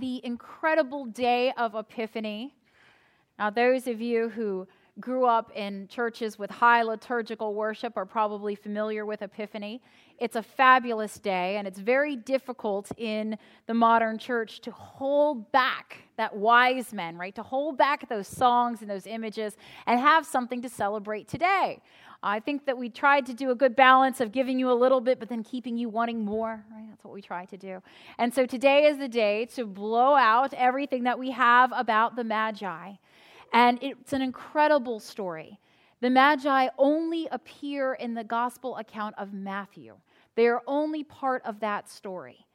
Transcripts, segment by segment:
The incredible day of Epiphany. Now, those of you who grew up in churches with high liturgical worship are probably familiar with Epiphany. It's a fabulous day, and it's very difficult in the modern church to hold back that wise men, right? To hold back those songs and those images and have something to celebrate today. I think that we tried to do a good balance of giving you a little bit, but then keeping you wanting more, right? That's what we try to do. And so today is the day to blow out everything that we have about the Magi. And it's an incredible story. The Magi only appear in the gospel account of Matthew, they are only part of that story.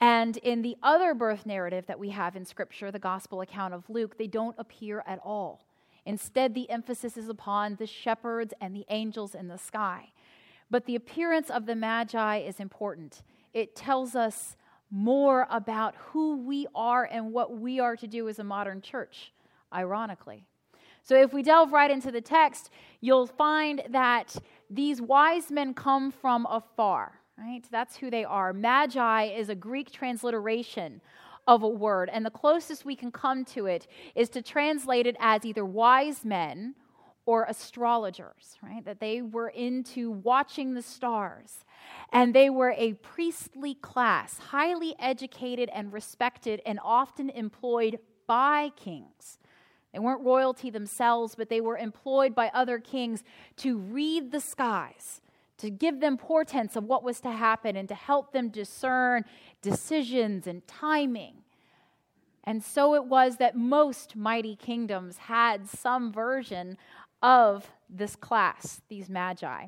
And in the other birth narrative that we have in Scripture, the gospel account of Luke, they don't appear at all. Instead, the emphasis is upon the shepherds and the angels in the sky. But the appearance of the Magi is important. It tells us more about who we are and what we are to do as a modern church ironically. So if we delve right into the text, you'll find that these wise men come from afar, right? That's who they are. Magi is a Greek transliteration of a word, and the closest we can come to it is to translate it as either wise men or astrologers, right? That they were into watching the stars. And they were a priestly class, highly educated and respected, and often employed by kings. They weren't royalty themselves, but they were employed by other kings to read the skies, to give them portents of what was to happen, and to help them discern decisions and timing. And so it was that most mighty kingdoms had some version of this class, these magi.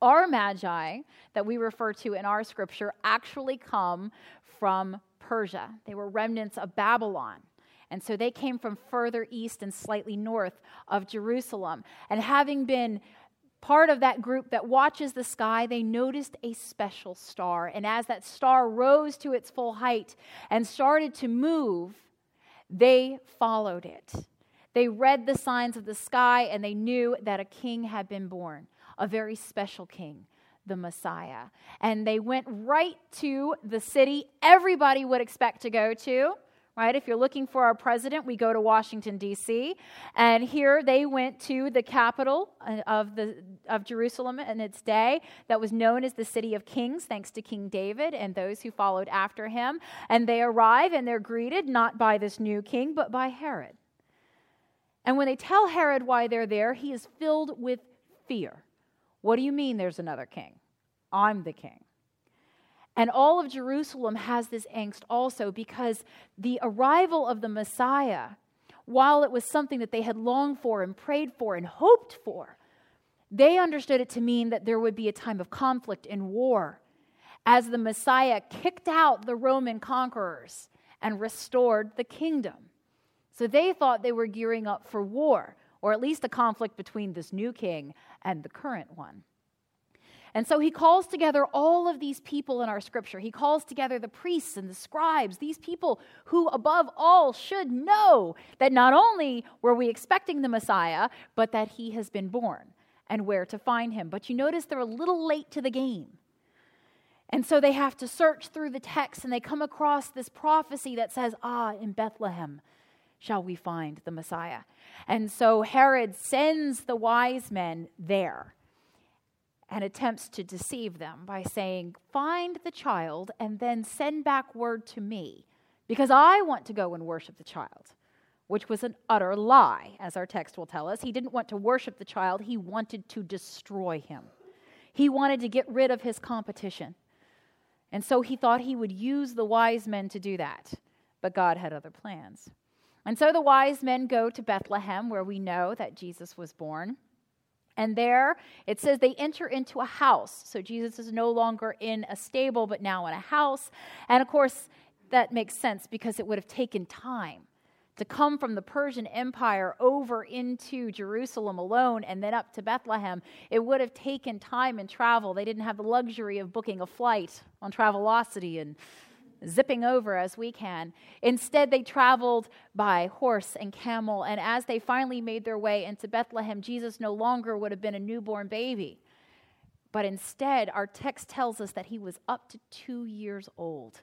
Our magi that we refer to in our scripture actually come from Persia. They were remnants of Babylon. And so they came from further east and slightly north of Jerusalem. And having been part of that group that watches the sky, they noticed a special star. And as that star rose to its full height and started to move, they followed it. They read the signs of the sky and they knew that a king had been born, a very special king the Messiah. And they went right to the city everybody would expect to go to right? If you're looking for our president, we go to Washington, D.C. And here they went to the capital uh, of, the, of Jerusalem in its day that was known as the City of Kings, thanks to King David and those who followed after him. And they arrive and they're greeted not by this new king, but by Herod. And when they tell Herod why they're there, he is filled with fear. What do you mean there's another king? I'm the king. And all of Jerusalem has this angst also because the arrival of the Messiah, while it was something that they had longed for and prayed for and hoped for, they understood it to mean that there would be a time of conflict and war as the Messiah kicked out the Roman conquerors and restored the kingdom. So they thought they were gearing up for war, or at least a conflict between this new king and the current one. And so he calls together all of these people in our scripture. He calls together the priests and the scribes, these people who, above all, should know that not only were we expecting the Messiah, but that he has been born and where to find him. But you notice they're a little late to the game. And so they have to search through the text and they come across this prophecy that says, Ah, in Bethlehem shall we find the Messiah. And so Herod sends the wise men there and attempts to deceive them by saying, Find the child and then send back word to me, because I want to go and worship the child, which was an utter lie, as our text will tell us. He didn't want to worship the child, he wanted to destroy him. He wanted to get rid of his competition. And so he thought he would use the wise men to do that. But God had other plans. And so the wise men go to Bethlehem, where we know that Jesus was born. And there it says they enter into a house. So Jesus is no longer in a stable, but now in a house. And of course, that makes sense because it would have taken time to come from the Persian Empire over into Jerusalem alone and then up to Bethlehem, it would have taken time and travel. They didn't have the luxury of booking a flight on Travelocity and zipping over as we can. Instead, they traveled by horse and camel, and as they finally made their way into Bethlehem, Jesus no longer would have been a newborn baby. But instead, our text tells us that he was up to two years old.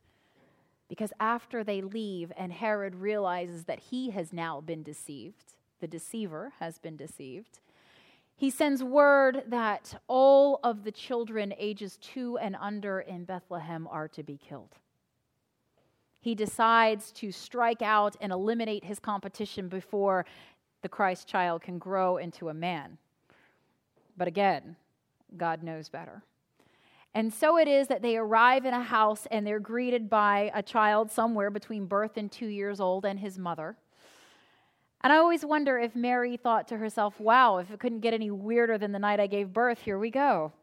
Because after they leave and Herod realizes that he has now been deceived, the deceiver has been deceived, he sends word that all of the children ages two and under in Bethlehem are to be killed. He decides to strike out and eliminate his competition before the Christ child can grow into a man. But again, God knows better. And so it is that they arrive in a house and they're greeted by a child somewhere between birth and two years old and his mother. And I always wonder if Mary thought to herself, wow, if it couldn't get any weirder than the night I gave birth, here we go.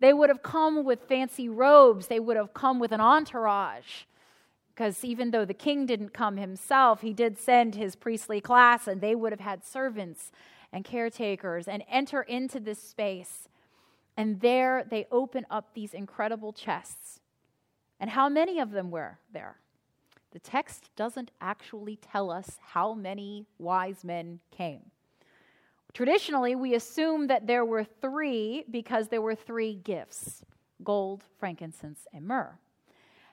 They would have come with fancy robes, they would have come with an entourage. Because even though the king didn't come himself, he did send his priestly class, and they would have had servants and caretakers and enter into this space and there they open up these incredible chests. And how many of them were there? The text doesn't actually tell us how many wise men came. Traditionally, we assume that there were three because there were three gifts gold, frankincense, and myrrh.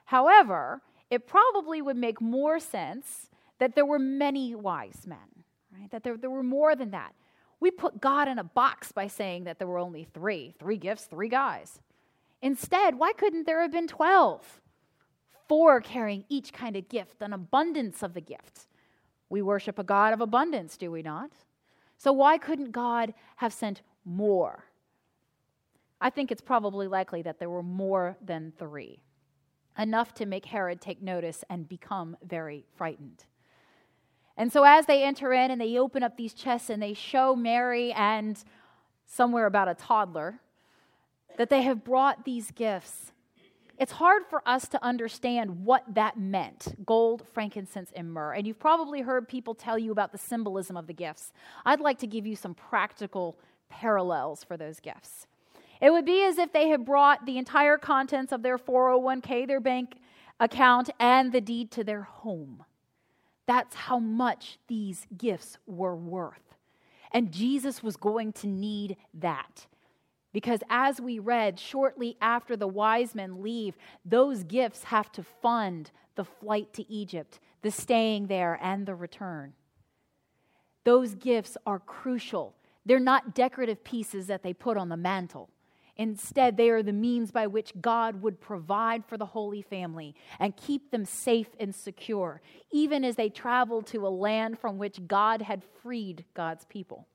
However, it probably would make more sense that there were many wise men, right? That there, there were more than that. We put God in a box by saying that there were only three three gifts, three guys. Instead, why couldn't there have been 12? Four carrying each kind of gift, an abundance of the gift. We worship a God of abundance, do we not? So, why couldn't God have sent more? I think it's probably likely that there were more than three, enough to make Herod take notice and become very frightened. And so as they enter in and they open up these chests and they show Mary and somewhere about a toddler that they have brought these gifts, it's hard for us to understand what that meant gold, frankincense, and myrrh. And you've probably heard people tell you about the symbolism of the gifts. I'd like to give you some practical parallels for those gifts. It would be as if they had brought the entire contents of their 401k, their bank account, and the deed to their home. That's how much these gifts were worth. And Jesus was going to need that. Because as we read, shortly after the wise men leave, those gifts have to fund the flight to Egypt, the staying there, and the return. Those gifts are crucial. They're not decorative pieces that they put on the mantle. Instead, they are the means by which God would provide for the Holy Family and keep them safe and secure, even as they traveled to a land from which God had freed God's people.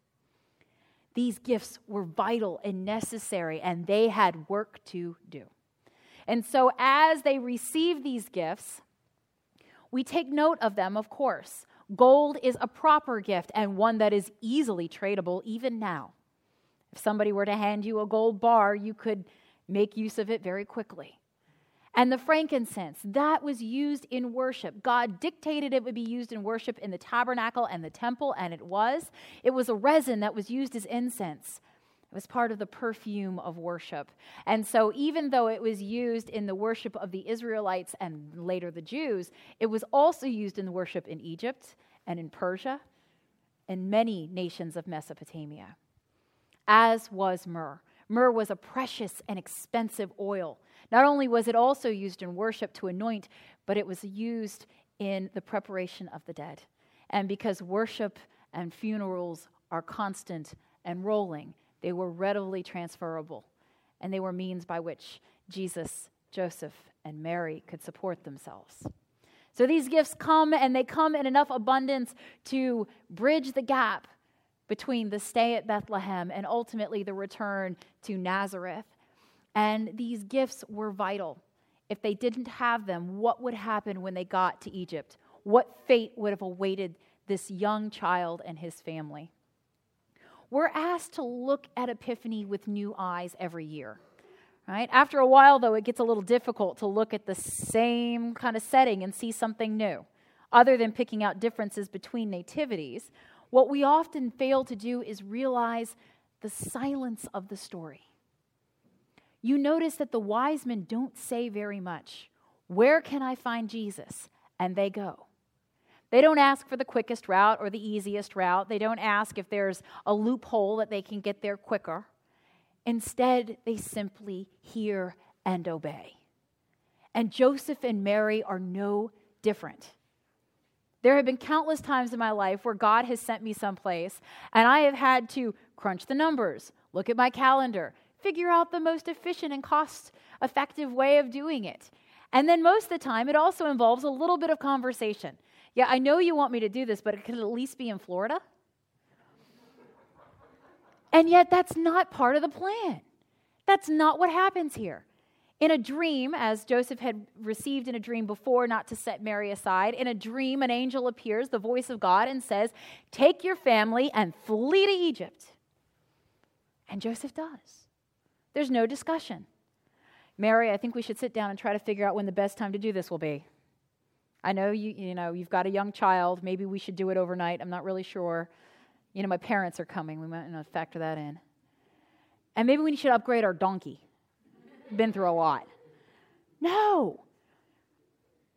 These gifts were vital and necessary, and they had work to do. And so, as they receive these gifts, we take note of them, of course. Gold is a proper gift and one that is easily tradable even now. If somebody were to hand you a gold bar, you could make use of it very quickly. And the frankincense, that was used in worship. God dictated it would be used in worship in the tabernacle and the temple, and it was. It was a resin that was used as incense. It was part of the perfume of worship. And so, even though it was used in the worship of the Israelites and later the Jews, it was also used in the worship in Egypt and in Persia and many nations of Mesopotamia as was myrrh. Myrrh was a precious and expensive oil. Not only was it also used in worship to anoint, but it was used in the preparation of the dead. And because worship and funerals are constant and rolling, they were readily transferable. And they were means by which Jesus, Joseph, and Mary could support themselves. So these gifts come, and they come in enough abundance to bridge the gap between the stay at Bethlehem and ultimately the return to Nazareth. And these gifts were vital. If they didn't have them, what would happen when they got to Egypt? What fate would have awaited this young child and his family? We're asked to look at Epiphany with new eyes every year. Right? After a while, though, it gets a little difficult to look at the same kind of setting and see something new. other than picking out differences between nativities, what we often fail to do is realize the silence of the story. You notice that the wise men don't say very much. Where can I find Jesus? And they go. They don't ask for the quickest route or the easiest route. They don't ask if there's a loophole that they can get there quicker. Instead, they simply hear and obey. And Joseph and Mary are no different. There have been countless times in my life where God has sent me someplace and I have had to crunch the numbers, look at my calendar, figure out the most efficient and cost effective way of doing it. And then most of the time, it also involves a little bit of conversation. Yeah, I know you want me to do this, but it could at least be in Florida. And yet, that's not part of the plan. That's not what happens here. In a dream, as Joseph had received in a dream before, not to set Mary aside, in a dream, an angel appears, the voice of God, and says, Take your family and flee to Egypt. And Joseph does. There's no discussion. Mary, I think we should sit down and try to figure out when the best time to do this will be. I know you, you know, you've got a young child. Maybe we should do it overnight. I'm not really sure. You know, my parents are coming. We might you factor that in. And maybe we should upgrade our donkey. Been through a lot. No.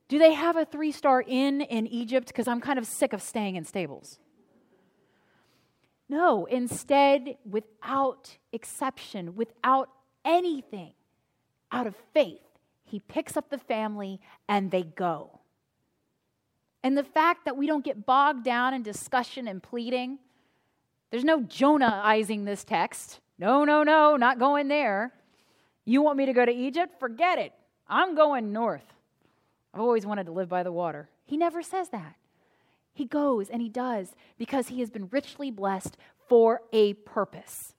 Do they have a three star inn in Egypt? Because I'm kind of sick of staying in stables. No, instead, without exception, without anything, out of faith, he picks up the family and they go. And the fact that we don't get bogged down in discussion and pleading, there's no Jonahizing this text. No, no, no, not going there. You want me to go to Egypt? Forget it. I'm going north. I've always wanted to live by the water. He never says that. He goes and he does because he has been richly blessed for a purpose.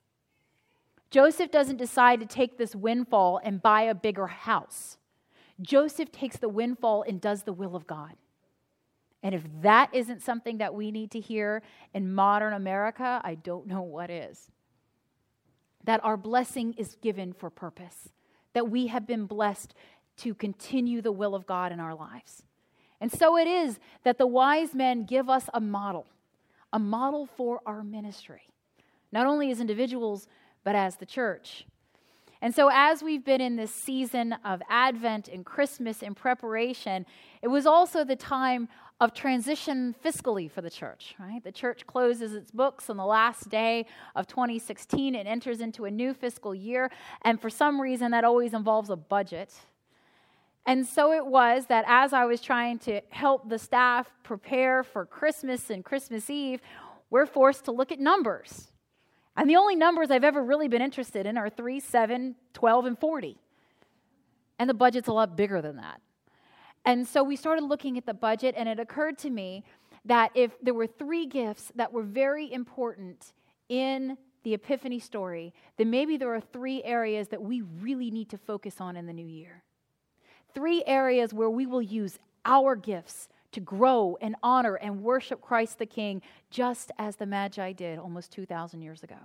Joseph doesn't decide to take this windfall and buy a bigger house. Joseph takes the windfall and does the will of God. And if that isn't something that we need to hear in modern America, I don't know what is. That our blessing is given for purpose, that we have been blessed to continue the will of God in our lives. And so it is that the wise men give us a model, a model for our ministry, not only as individuals, but as the church. And so, as we've been in this season of Advent and Christmas in preparation, it was also the time of transition fiscally for the church, right? The church closes its books on the last day of 2016 and enters into a new fiscal year. And for some reason, that always involves a budget. And so it was that as I was trying to help the staff prepare for Christmas and Christmas Eve, we're forced to look at numbers. And the only numbers I've ever really been interested in are 3, 7, 12, and 40. And the budget's a lot bigger than that. And so we started looking at the budget, and it occurred to me that if there were three gifts that were very important in the Epiphany story, then maybe there are three areas that we really need to focus on in the new year. Three areas where we will use our gifts to grow and honor and worship Christ the King, just as the Magi did almost 2,000 years ago.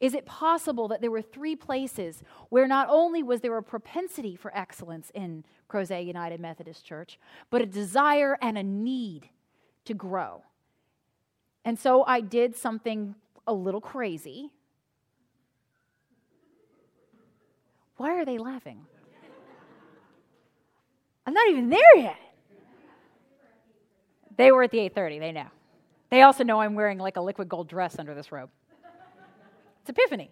Is it possible that there were three places where not only was there a propensity for excellence in Crozet United Methodist Church, but a desire and a need to grow? And so I did something a little crazy. Why are they laughing? I'm not even there yet. They were at the 8:30, they know. They also know I'm wearing like a liquid gold dress under this robe. It's Epiphany.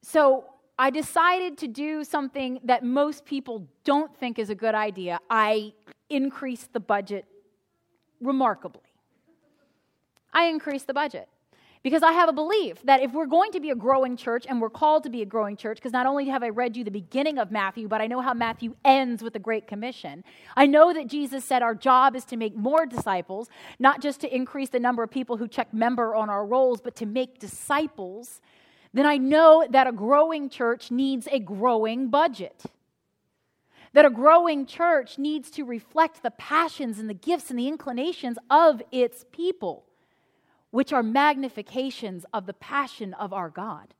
So I decided to do something that most people don't think is a good idea. I increased the budget remarkably. I increased the budget. Because I have a belief that if we're going to be a growing church, and we're called to be a growing church, because not only have I read you the beginning of Matthew, but I know how Matthew ends with the Great Commission. I know that Jesus said our job is to make more disciples, not just to increase the number of people who check member on our rolls, but to make disciples. Then I know that a growing church needs a growing budget that a growing church needs to reflect the passions and the gifts and the inclinations of its people which are magnifications of the passion of our God.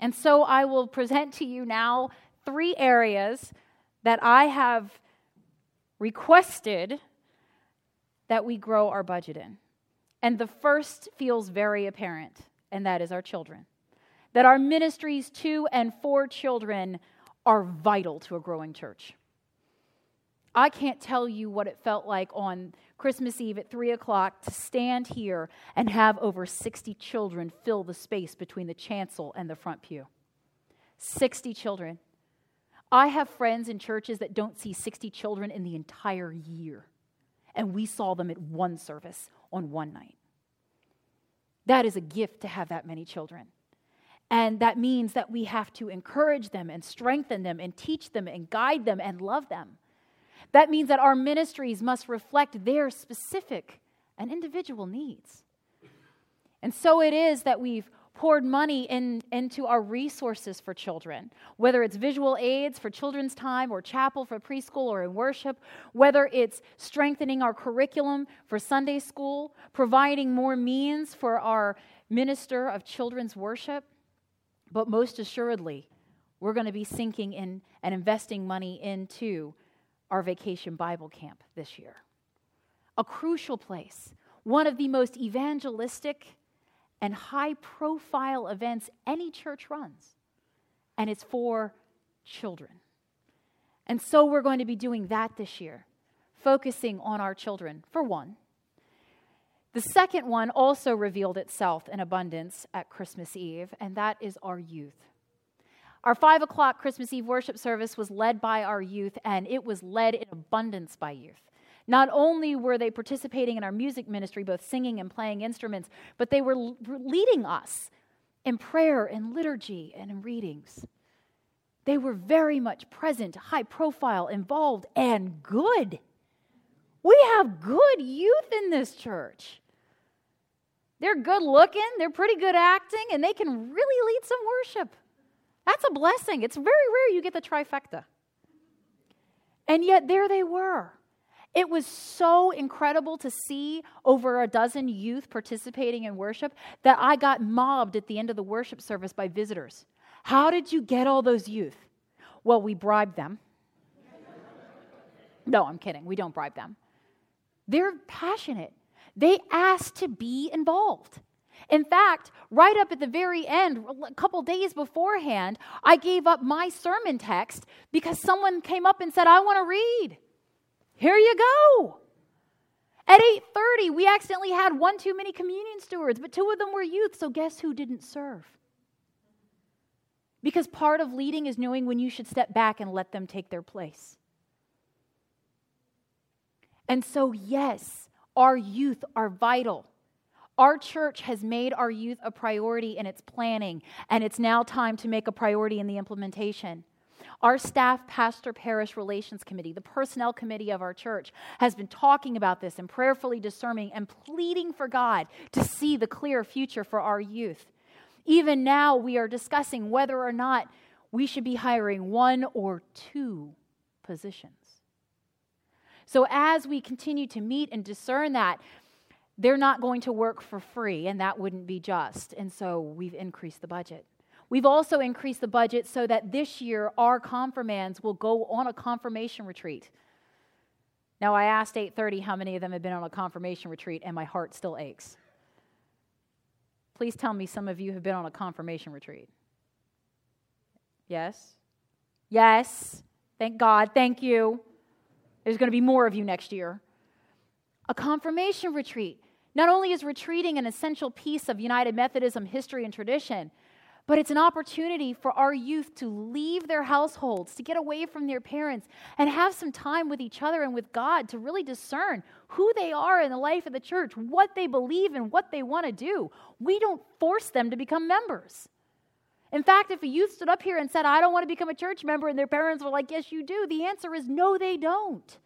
And so I will present to you now three areas that I have requested that we grow our budget in. And the first feels very apparent, and that is our children. That our ministries to and for children are vital to a growing church. I can't tell you what it felt like on Christmas Eve at 3 o'clock to stand here and have over 60 children fill the space between the chancel and the front pew. 60 children. I have friends in churches that don't see 60 children in the entire year, and we saw them at one service on one night. That is a gift to have that many children. And that means that we have to encourage them and strengthen them and teach them and guide them and love them. That means that our ministries must reflect their specific and individual needs. And so it is that we've poured money in, into our resources for children, whether it's visual aids for children's time or chapel for preschool or in worship, whether it's strengthening our curriculum for Sunday school, providing more means for our minister of children's worship. But most assuredly, we're going to be sinking in and investing money into our vacation Bible camp this year. A crucial place, one of the most evangelistic and high profile events any church runs. And it's for children. And so we're going to be doing that this year, focusing on our children, for one. The second one also revealed itself in abundance at Christmas Eve, and that is our youth. Our five o'clock Christmas Eve worship service was led by our youth, and it was led in abundance by youth. Not only were they participating in our music ministry, both singing and playing instruments, but they were leading us in prayer and liturgy and in readings. They were very much present, high profile, involved, and good. We have good youth in this church. They're good looking, they're pretty good acting, and they can really lead some worship. That's a blessing. It's very rare you get the trifecta. And yet, there they were. It was so incredible to see over a dozen youth participating in worship that I got mobbed at the end of the worship service by visitors. How did you get all those youth? Well, we bribed them. no, I'm kidding. We don't bribe them. They're passionate. They asked to be involved. In fact, right up at the very end, a couple days beforehand, I gave up my sermon text because someone came up and said, I want to read. Here you go. At 8:30, we accidentally had one too many communion stewards, but two of them were youth, so guess who didn't serve? Because part of leading is knowing when you should step back and let them take their place. And so, yes, our youth are vital. Our church has made our youth a priority in its planning, and it's now time to make a priority in the implementation. Our staff pastor parish relations committee, the personnel committee of our church, has been talking about this and prayerfully discerning and pleading for God to see the clear future for our youth. Even now, we are discussing whether or not we should be hiring one or two positions. So, as we continue to meet and discern that, they're not going to work for free, and that wouldn't be just. And so we've increased the budget. We've also increased the budget so that this year our confirmands will go on a confirmation retreat. Now I asked 8:30 how many of them have been on a confirmation retreat and my heart still aches. Please tell me some of you have been on a confirmation retreat. Yes? Yes. Thank God. Thank you. There's going to be more of you next year. A confirmation retreat. Not only is retreating an essential piece of United Methodism history and tradition, but it's an opportunity for our youth to leave their households, to get away from their parents, and have some time with each other and with God to really discern who they are in the life of the church, what they believe, and what they want to do. We don't force them to become members. In fact, if a youth stood up here and said, I don't want to become a church member, and their parents were like, Yes, you do, the answer is no, they don't.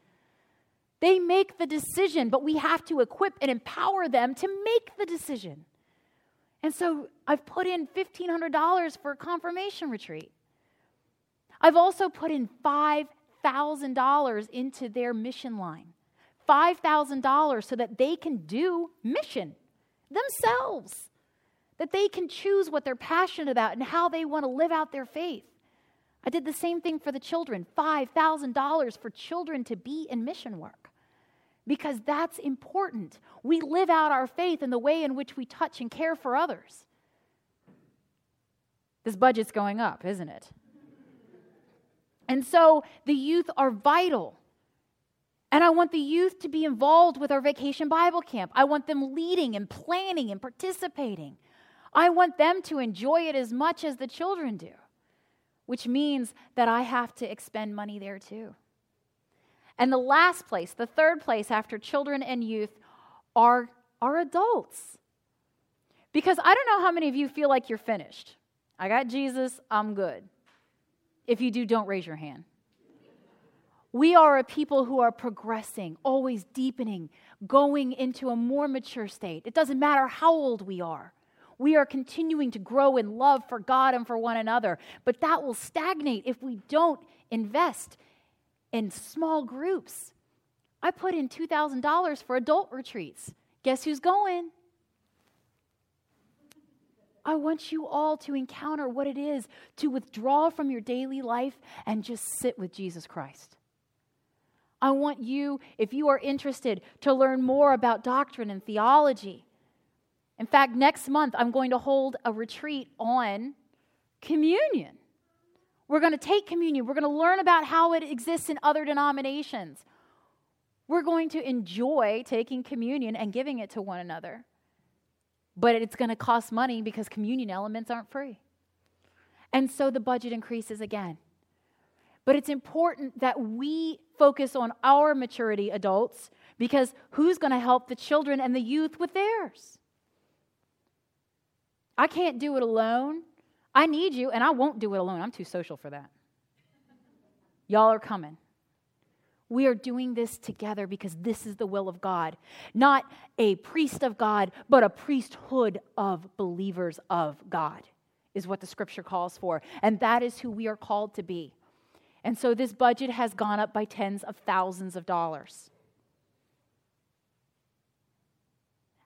They make the decision, but we have to equip and empower them to make the decision. And so I've put in $1,500 for a confirmation retreat. I've also put in $5,000 into their mission line. $5,000 so that they can do mission themselves, that they can choose what they're passionate about and how they want to live out their faith. I did the same thing for the children $5,000 for children to be in mission work because that's important. We live out our faith in the way in which we touch and care for others. This budget's going up, isn't it? And so the youth are vital. And I want the youth to be involved with our vacation Bible camp. I want them leading and planning and participating. I want them to enjoy it as much as the children do, which means that I have to expend money there too. And the last place, the third place after children and youth, are, are adults. Because I don't know how many of you feel like you're finished. I got Jesus, I'm good. If you do, don't raise your hand. We are a people who are progressing, always deepening, going into a more mature state. It doesn't matter how old we are. We are continuing to grow in love for God and for one another, but that will stagnate if we don't invest in small groups. I put in $2,000 for adult retreats. Guess who's going? I want you all to encounter what it is to withdraw from your daily life and just sit with Jesus Christ. I want you, if you are interested, to learn more about doctrine and theology. In fact, next month I'm going to hold a retreat on communion. We're going to take communion. We're going to learn about how it exists in other denominations. We're going to enjoy taking communion and giving it to one another but it's going to cost money because communion elements aren't free. And so the budget increases again. But it's important that we focus on our maturity adults because who's going to help the children and the youth with theirs? I can't do it alone. I need you, and I won't do it alone. I'm too social for that. Y'all are coming. We are doing this together because this is the will of God. Not a priest of God, but a priesthood of believers of God, is what the scripture calls for. And that is who we are called to be. And so this budget has gone up by tens of thousands of dollars.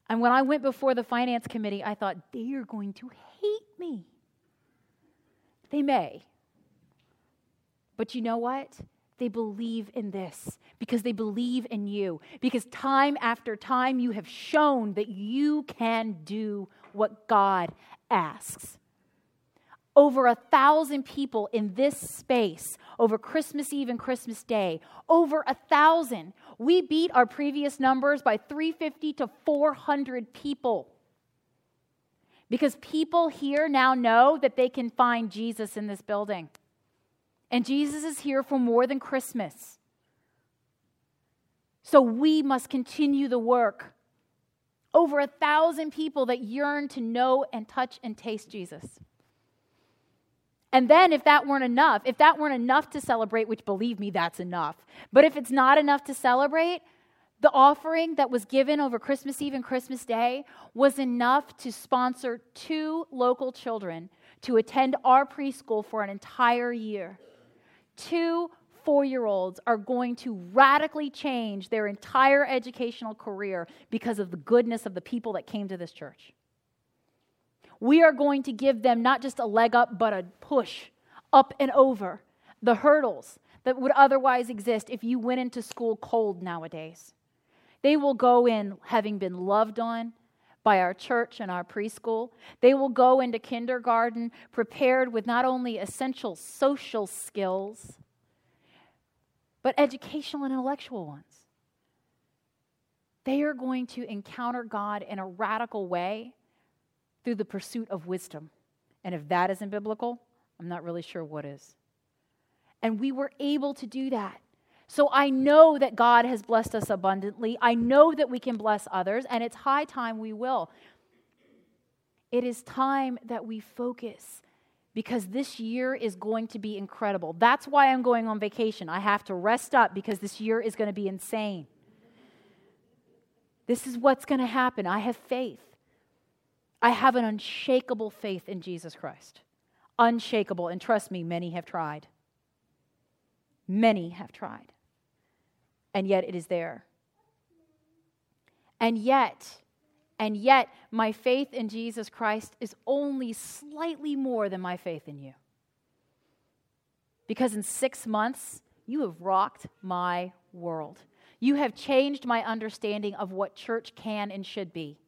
And when I went before the finance committee, I thought, they are going to hate me. They may. But you know what? They believe in this because they believe in you. Because time after time, you have shown that you can do what God asks. Over a thousand people in this space over Christmas Eve and Christmas Day. Over a thousand. We beat our previous numbers by 350 to 400 people. Because people here now know that they can find Jesus in this building. And Jesus is here for more than Christmas. So we must continue the work. Over a thousand people that yearn to know and touch and taste Jesus. And then, if that weren't enough, if that weren't enough to celebrate, which believe me, that's enough, but if it's not enough to celebrate, the offering that was given over Christmas Eve and Christmas Day was enough to sponsor two local children to attend our preschool for an entire year two four year olds are going to radically change their entire educational career because of the goodness of the people that came to this church. We are going to give them not just a leg up, but a push up and over the hurdles that would otherwise exist if you went into school cold nowadays. They will go in having been loved on by our church and our preschool. They will go into kindergarten prepared with not only essential social skills, but educational and intellectual ones. They are going to encounter God in a radical way through the pursuit of wisdom. And if that isn't biblical, I'm not really sure what is. And we were able to do that so I know that God has blessed us abundantly. I know that we can bless others, and it's high time we will. It is time that we focus because this year is going to be incredible. That's why I'm going on vacation. I have to rest up because this year is going to be insane. This is what's going to happen. I have faith. I have an unshakable faith in Jesus Christ. Unshakable. And trust me, many have tried. Many have tried and yet it is there. And yet, and yet, my faith in Jesus Christ is only slightly more than my faith in you. because in six months, you have rocked my world. You have changed my understanding of what church can and should be.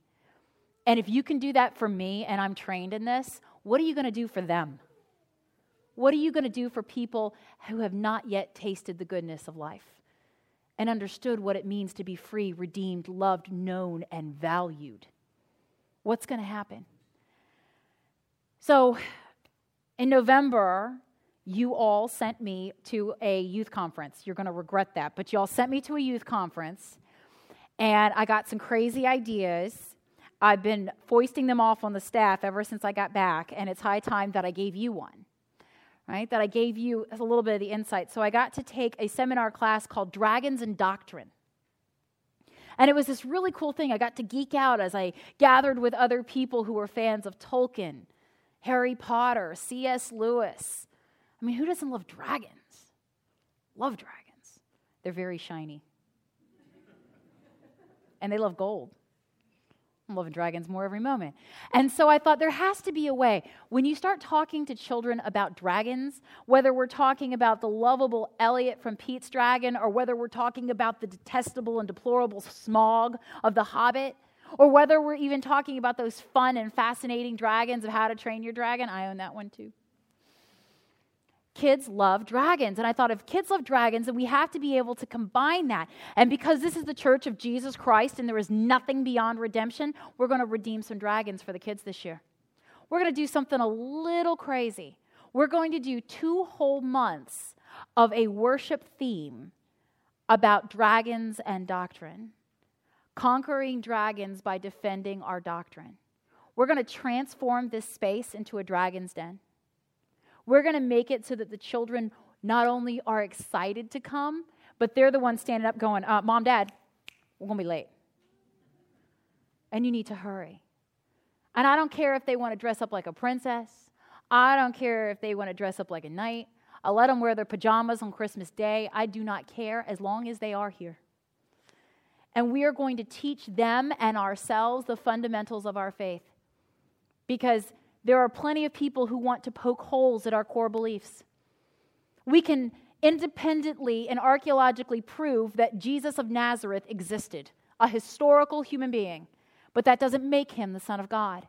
And if you can do that for me and I'm trained in this, what are you going to do for them? What are you going to do for people who have not yet tasted the goodness of life and understood what it means to be free, redeemed, loved, known, and valued? What's going to happen? So, in November, you all sent me to a youth conference. You're going to regret that, but you all sent me to a youth conference, and I got some crazy ideas. I've been foisting them off on the staff ever since I got back, and it's high time that I gave you one, right? That I gave you a little bit of the insight. So I got to take a seminar class called Dragons and Doctrine. And it was this really cool thing. I got to geek out as I gathered with other people who were fans of Tolkien, Harry Potter, C.S. Lewis, I mean, who doesn't love dragons? Love dragons. They're very shiny. and they love gold. I'm loving dragons more every moment. And so I thought there has to be a way. When you start talking to children about dragons, whether we're talking about the lovable Elliot from Pete's Dragon, or whether we're talking about the detestable and deplorable Smaug of The Hobbit, or whether we're even talking about those fun and fascinating dragons of How to Train Your Dragon, I own that one too kids love dragons. And I thought, if kids love dragons, then we have to be able to combine that. And because this is the church of Jesus Christ and there is nothing beyond redemption, we're going to redeem some dragons for the kids this year. We're going to do something a little crazy. We're going to do two whole months of a worship theme about dragons and doctrine, conquering dragons by defending our doctrine. We're going to transform this space into a dragon's den. We're going to make it so that the children not only are excited to come, but they're the ones standing up going, uh, Mom, Dad, we're going to be late. And you need to hurry. And I don't care if they want to dress up like a princess. I don't care if they want to dress up like a knight. I'll let them wear their pajamas on Christmas Day. I do not care as long as they are here. And we are going to teach them and ourselves the fundamentals of our faith. Because there are plenty of people who want to poke holes at our core beliefs. We can independently and archaeologically prove that Jesus of Nazareth existed, a historical human being, but that doesn't make him the Son of God.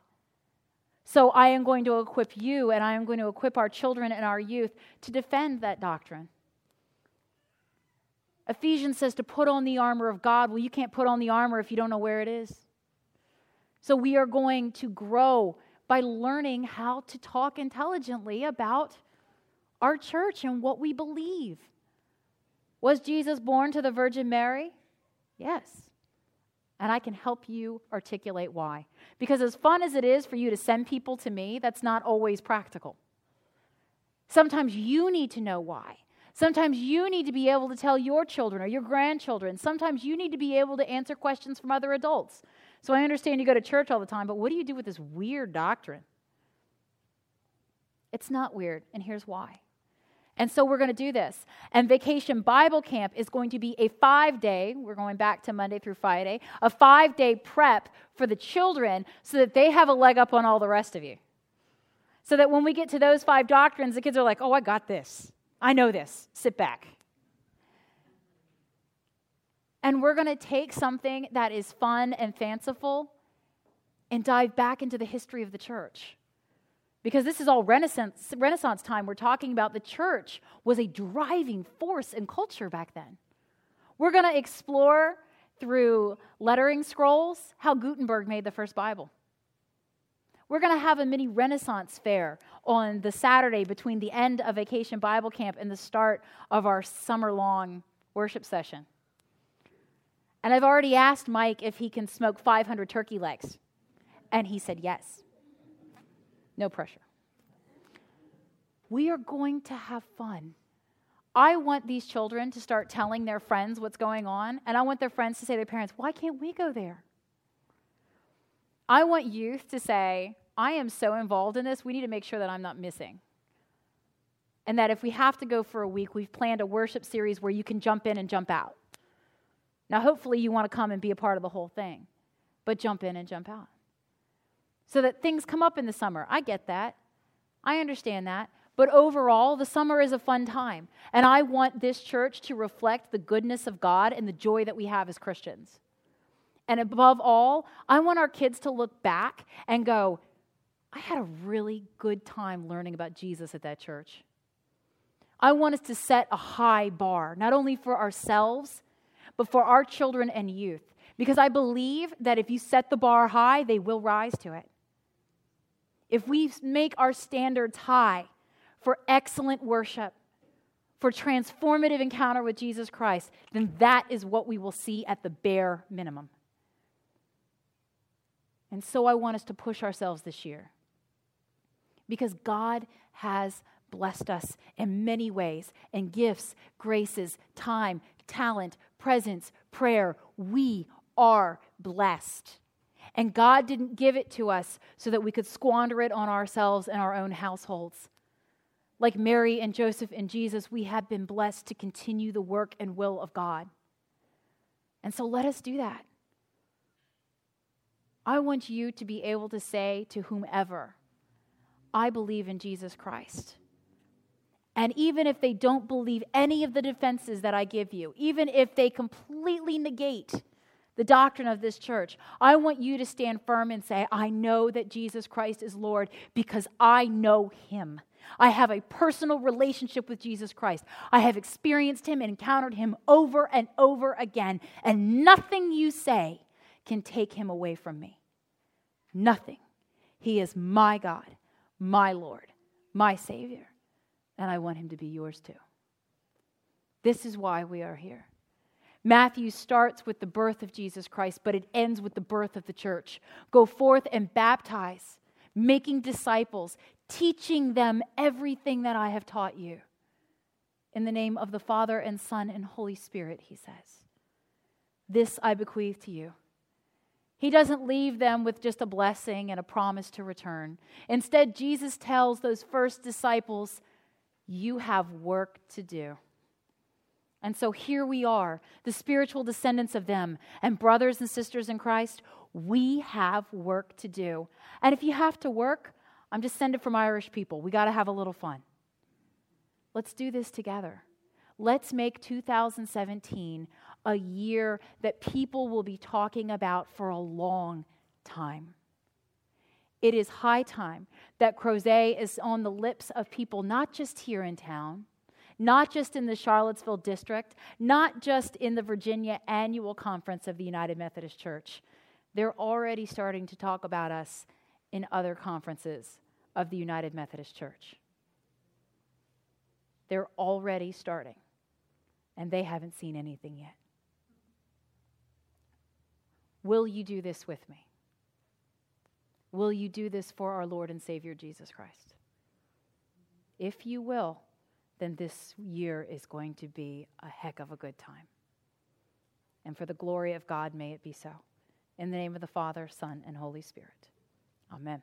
So I am going to equip you and I am going to equip our children and our youth to defend that doctrine. Ephesians says to put on the armor of God. Well, you can't put on the armor if you don't know where it is. So we are going to grow by learning how to talk intelligently about our church and what we believe. Was Jesus born to the Virgin Mary? Yes. And I can help you articulate why. Because as fun as it is for you to send people to me, that's not always practical. Sometimes you need to know why. Sometimes you need to be able to tell your children or your grandchildren. Sometimes you need to be able to answer questions from other adults. So I understand you go to church all the time, but what do you do with this weird doctrine? It's not weird, and here's why. And so we're going to do this. And Vacation Bible Camp is going to be a five day, we're going back to Monday through Friday, a five day prep for the children so that they have a leg up on all the rest of you. So that when we get to those five doctrines, the kids are like, oh, I got this. I know this. Sit back. And we're going to take something that is fun and fanciful and dive back into the history of the church. Because this is all Renaissance, Renaissance time. We're talking about the church was a driving force in culture back then. We're going to explore through lettering scrolls how Gutenberg made the first Bible. We're going to have a mini Renaissance fair on the Saturday between the end of Vacation Bible Camp and the start of our summer long worship session. And I've already asked Mike if he can smoke 500 turkey legs. And he said yes. No pressure. We are going to have fun. I want these children to start telling their friends what's going on, and I want their friends to say to their parents, Why can't we go there? I want youth to say, I am so involved in this, we need to make sure that I'm not missing. And that if we have to go for a week, we've planned a worship series where you can jump in and jump out. Now, hopefully, you want to come and be a part of the whole thing, but jump in and jump out. So that things come up in the summer. I get that. I understand that. But overall, the summer is a fun time. And I want this church to reflect the goodness of God and the joy that we have as Christians. And above all, I want our kids to look back and go, I had a really good time learning about Jesus at that church. I want us to set a high bar, not only for ourselves, but for our children and youth. Because I believe that if you set the bar high, they will rise to it. If we make our standards high for excellent worship, for transformative encounter with Jesus Christ, then that is what we will see at the bare minimum. And so I want us to push ourselves this year because God has blessed us in many ways in gifts, graces, time, talent, presence, prayer. We are blessed. And God didn't give it to us so that we could squander it on ourselves and our own households. Like Mary and Joseph and Jesus, we have been blessed to continue the work and will of God. And so let us do that. I want you to be able to say to whomever, I believe in Jesus Christ. And even if they don't believe any of the defenses that I give you, even if they completely negate the doctrine of this church, I want you to stand firm and say, I know that Jesus Christ is Lord because I know him. I have a personal relationship with Jesus Christ. I have experienced him and encountered him over and over again, and nothing you say can take him away from me. Nothing. He is my God, my Lord, my Savior and I want him to be yours too. This is why we are here. Matthew starts with the birth of Jesus Christ, but it ends with the birth of the church. Go forth and baptize, making disciples, teaching them everything that I have taught you. In the name of the Father and Son and Holy Spirit, he says. This I bequeath to you. He doesn't leave them with just a blessing and a promise to return. Instead, Jesus tells those first disciples, you have work to do. And so here we are, the spiritual descendants of them, and brothers and sisters in Christ, we have work to do. And if you have to work, I'm descended from Irish people. We got to have a little fun. Let's do this together. Let's make 2017 a year that people will be talking about for a long time. It is high time that Crozet is on the lips of people, not just here in town, not just in the Charlottesville district, not just in the Virginia annual conference of the United Methodist Church. They're already starting to talk about us in other conferences of the United Methodist Church. They're already starting, and they haven't seen anything yet. Will you do this with me? Will you do this for our Lord and Savior Jesus Christ? If you will, then this year is going to be a heck of a good time. And for the glory of God, may it be so. In the name of the Father, Son, and Holy Spirit. Amen.